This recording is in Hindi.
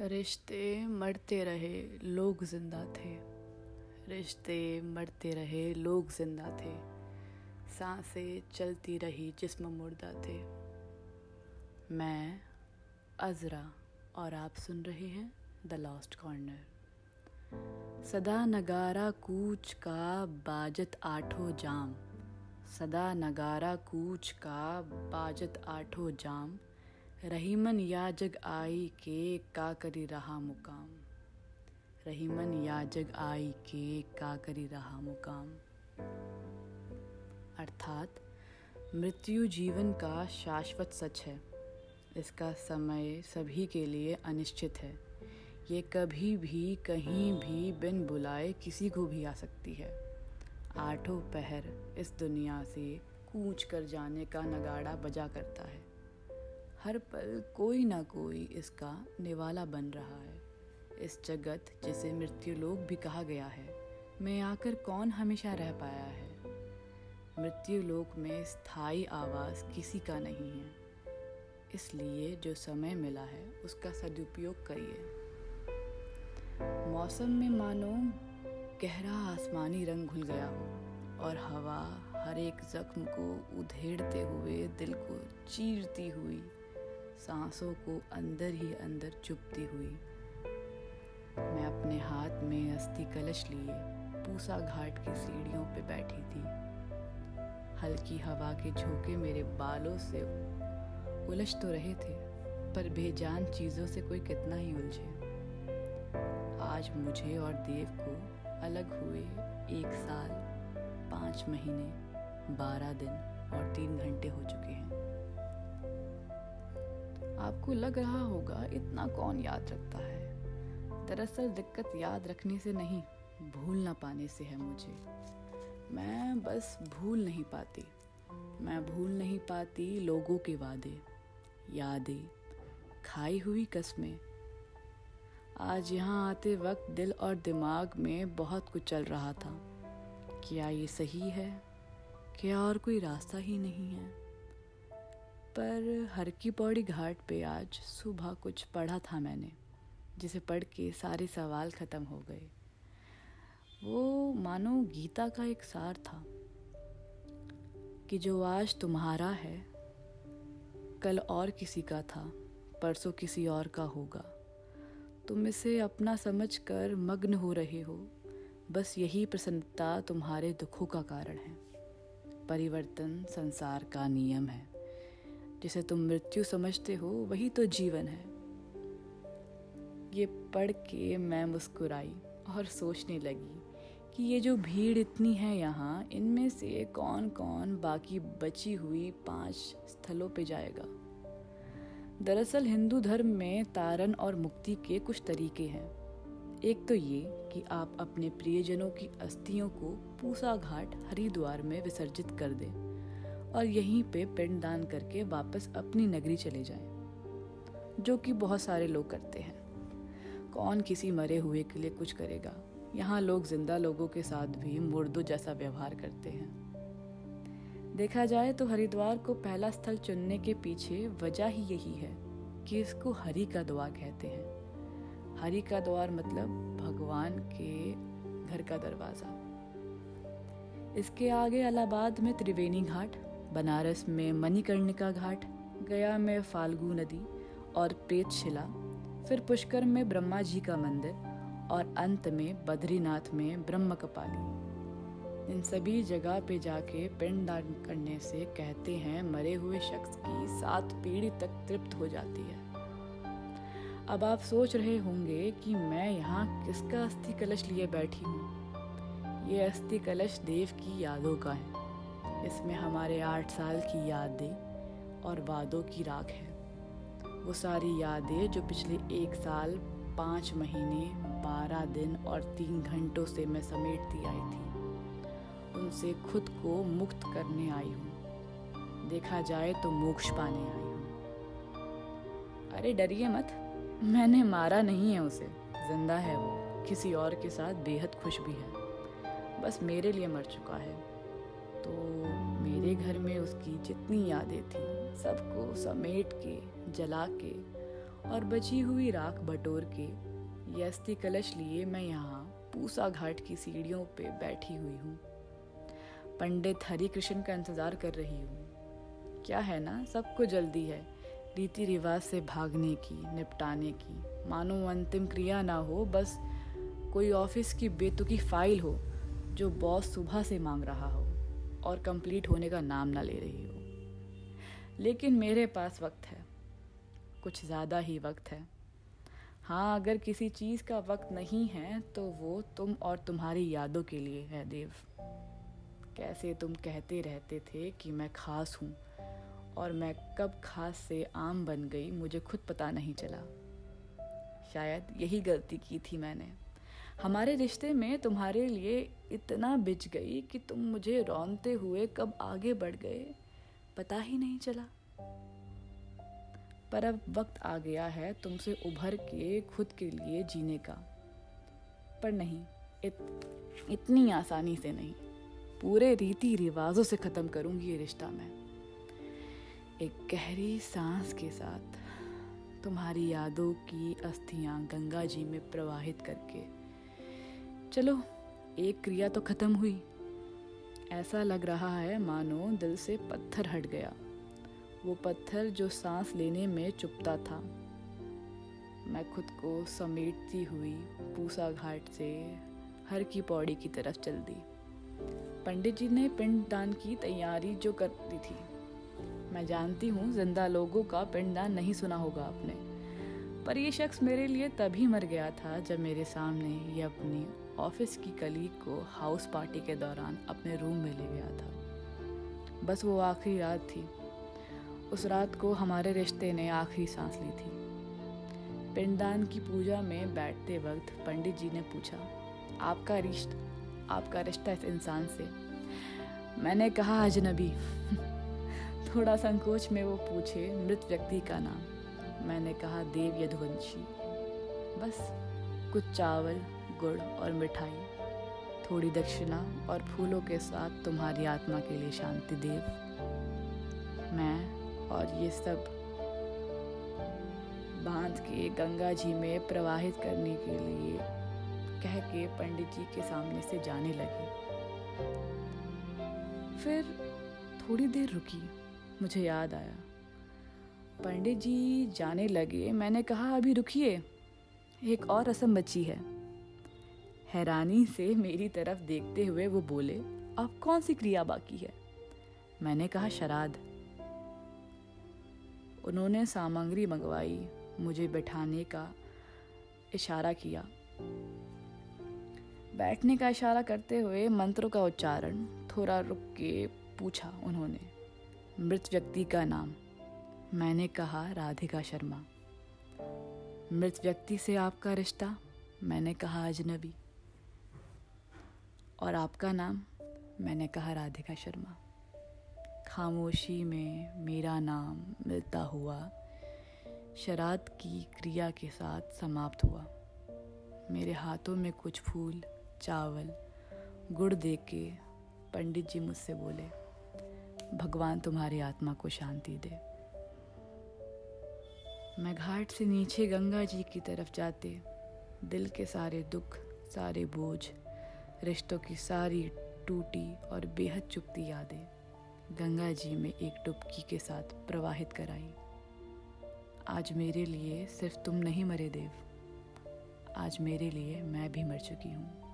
रिश्ते मरते रहे, लोग ज़िंदा थे। रिश्ते मरते रहे, लोग ज़िंदा थे। साँसें चलती रही, जिस्म मुर्दा थे। मैं, अजरा और आप सुन रहे हैं द लॉस्ट कॉर्नर सदा नगारा कूच का बाजत आठों जाम। सदा नगारा कूच का बाजत आठों जाम। रहीमन या जग आई के का करी रहा मुकाम। रहीमन या जग आई के का करी रहा मुकाम। अर्थात, मृत्यु जीवन का शाश्वत सच है। इसका समय सभी के लिए अनिश्चित है। ये कभी भी, कहीं भी बिन बुलाए किसी को भी आ सकती है। आठों पहर इस दुनिया से कूच कर जाने का नगाड़ा बजा करता है। हर पल कोई ना कोई इसका निवाला बन रहा है। इस जगत जिसे मृत्यु लोक भी कहा गया है, में आकर कौन हमेशा रह पाया है? मृत्यु लोक में स्थायी आवास किसी का नहीं है। इसलिए जो समय मिला है, उसका सदुपयोग करिए। मौसम में मानो गहरा आसमानी रंग घुल गया हो, और हवा हर एक जख्म को उधेड़ते हुए दिल को चीरती हुई सांसों को अंदर ही अंदर चुपती हुई। मैं अपने हाथ में अस्थि कलश लिए पूसा घाट की सीढ़ियों पे बैठी थी। हल्की हवा के झोंके मेरे बालों से उलझ तो रहे थे, पर बेजान चीज़ों से कोई कितना ही उलझे। आज मुझे और देव को अलग हुए एक साल, पाँच महीने, बारह दिन और तीन घंटे हो चुके हैं। आपको लग रहा होगा, इतना कौन याद रखता है? दरअसल दिक्कत याद रखने से नहीं, भूल ना पाने से है मुझे। मैं बस भूल नहीं पाती। मैं भूल नहीं पाती लोगों के वादे, यादें, खाई हुई कस्में। आज यहाँ आते वक्त दिल और दिमाग में बहुत कुछ चल रहा था। क्या ये सही है? क्या और कोई रास्ता ही नहीं है? पर हर की पौड़ी घाट पे आज सुबह कुछ पढ़ा था मैंने, जिसे पढ़ के सारे सवाल ख़त्म हो गए। वो मानो गीता का एक सार था, कि जो आज तुम्हारा है, कल और किसी का था, परसों किसी और का होगा। तुम इसे अपना समझकर मग्न हो रहे हो, बस यही प्रसन्नता तुम्हारे दुखों का कारण है। परिवर्तन संसार का नियम है। जिसे तुम मृत्यु समझते हो, वही तो जीवन है। ये पढ़ के मैं मुस्कुराई और सोचने लगी कि ये जो भीड़ इतनी है यहाँ, इनमें से कौन कौन बाकी बची हुई पाँच स्थलों पे जाएगा। दरअसल हिंदू धर्म में तारण और मुक्ति के कुछ तरीके हैं। एक तो ये कि आप अपने प्रियजनों की अस्थियों को पूसा घाट हरिद्वार में विसर्जित कर दें। और यहीं पे पिंड दान करके वापस अपनी नगरी चले जाएँ, जो कि बहुत सारे लोग करते हैं। कौन किसी मरे हुए के लिए कुछ करेगा? यहाँ लोग ज़िंदा लोगों के साथ भी मुर्दों जैसा व्यवहार करते हैं। देखा जाए तो हरिद्वार को पहला स्थल चुनने के पीछे वजह ही यही है कि इसको हरि का द्वार कहते हैं। हरि का द्वार मतलब भगवान के घर का दरवाज़ा। इसके आगे इलाहाबाद में त्रिवेणी घाट बनारस में मणिकर्णिका घाट, गया में फाल्गु नदी और प्रेतशिला, फिर पुष्कर में ब्रह्मा जी का मंदिर और अंत में बद्रीनाथ में ब्रह्म कपाली इन सभी जगह पे जाके पिंड दान करने से कहते हैं, मरे हुए शख्स की सात पीढ़ी तक तृप्त हो जाती है। अब आप सोच रहे होंगे कि मैं यहाँ किसका अस्थि कलश लिए बैठी हूँ? ये अस्थि कलश देव की यादों का है। इसमें हमारे आठ साल की यादें और वादों की राख है। वो सारी यादें जो पिछले एक साल, पाँच महीने, बारह दिन और तीन घंटों से मैं समेटती आई थी, उनसे खुद को मुक्त करने आई हूँ। देखा जाए तो मोक्ष पाने आई हूँ। अरे डरिए मत, मैंने मारा नहीं है उसे, ज़िंदा है वो, किसी और के साथ बेहद खुश भी है। बस मेरे लिए मर चुका है। तो मेरे घर में उसकी जितनी यादें थी, सबको समेट के, जला के और बची हुई राख बटोर के ये अस्थि कलश लिए मैं यहाँ पूसा घाट की सीढ़ियों पे बैठी हुई हूँ। पंडित हरि कृष्ण का इंतज़ार कर रही हूँ। क्या है ना, सबको जल्दी है, रीति रिवाज से भागने की, निपटाने की, मानो अंतिम क्रिया ना हो, बस कोई ऑफ़िस की बेतुकी फ़ाइल हो, जो बॉस सुबह से मांग रहा हो। और कंप्लीट होने का नाम ना ले रही हो। लेकिन मेरे पास वक्त है। कुछ ज़्यादा ही वक्त है। हाँ अगर किसी चीज़ का वक्त नहीं है तो वो तुम और तुम्हारी यादों के लिए है, देव। कैसे तुम कहते रहते थे कि मैं खास हूँ और मैं कब खास से आम बन गई, मुझे खुद पता नहीं चला। शायद यही गलती की थी मैंने। हमारे रिश्ते में तुम्हारे लिए इतना बिछ गई कि तुम मुझे रौनते हुए कब आगे बढ़ गए पता ही नहीं चला। पर अब वक्त आ गया है तुमसे उभर के खुद के लिए जीने का। पर नहीं इत, इतनी आसानी से नहीं। पूरे रीति रिवाजों से ख़त्म करूँगी ये रिश्ता मैं। एक गहरी सांस के साथ तुम्हारी यादों की अस्थियाँ गंगा जी में प्रवाहित करके चलो, एक क्रिया तो ख़त्म हुई। ऐसा लग रहा है मानो दिल से पत्थर हट गया। वो पत्थर जो सांस लेने में चुपता था। मैं खुद को समेटती हुई पूसा घाट से हर की पौड़ी की तरफ़ चल दी। पंडित जी ने पिंडदान की तैयारी जो कर दी थी। मैं जानती हूँ ज़िंदा लोगों का पिंडदान नहीं सुना होगा आपने। पर यह शख्स मेरे लिए तभी मर गया था जब मेरे सामने ये अपनी ऑफ़िस की कलीग को हाउस पार्टी के दौरान अपने रूम में ले गया था। बस वो आखिरी रात थी। उस रात को हमारे रिश्ते ने आखिरी सांस ली थी। पिंडदान की पूजा में बैठते वक्त पंडित जी ने पूछा, आपका रिश्ता आपका रिश्ता इस इंसान से? मैंने कहा, अजनबी। थोड़ा संकोच में वो पूछे, मृत व्यक्ति का नाम? मैंने कहा देव यदुवंशी बस, कुछ चावल गुड़ और मिठाई। थोड़ी दक्षिणा और फूलों के साथ तुम्हारी आत्मा के लिए शांति देव। मैं और ये सब बाँध के गंगा जी में प्रवाहित करने के लिए कह के पंडित जी के सामने से जाने लगी। फिर थोड़ी देर रुकी, मुझे याद आया। पंडित जी जाने लगे, मैंने कहा, अभी रुकिए, एक और रस्म बची है। हैरानी से मेरी तरफ़ देखते हुए वो बोले, अब कौन सी क्रिया बाकी है? मैंने कहा शराद उन्होंने सामग्री मंगवाई, मुझे बैठाने का इशारा किया। बैठने का इशारा करते हुए मंत्रों का उच्चारण थोड़ा रुक के पूछा उन्होंने, मृत व्यक्ति का नाम? मैंने कहा, राधिका शर्मा। मृत व्यक्ति से आपका रिश्ता? मैंने कहा, अजनबी। और आपका नाम? मैंने कहा राधिका शर्मा। खामोशी में मेरा नाम मिलता हुआ शराद की क्रिया के साथ समाप्त हुआ। मेरे हाथों में कुछ फूल, चावल, गुड़ दे के पंडित जी मुझसे बोले, भगवान तुम्हारी आत्मा को शांति दे। मैं घाट से नीचे गंगा जी की तरफ़ जाते, दिल के सारे दुख, सारे बोझ रिश्तों की सारी टूटी और बेहद चुपती यादें गंगा जी में एक डुबकी के साथ प्रवाहित कराई। आज मेरे लिए सिर्फ़ तुम नहीं मरे देव। आज मेरे लिए मैं भी मर चुकी हूँ।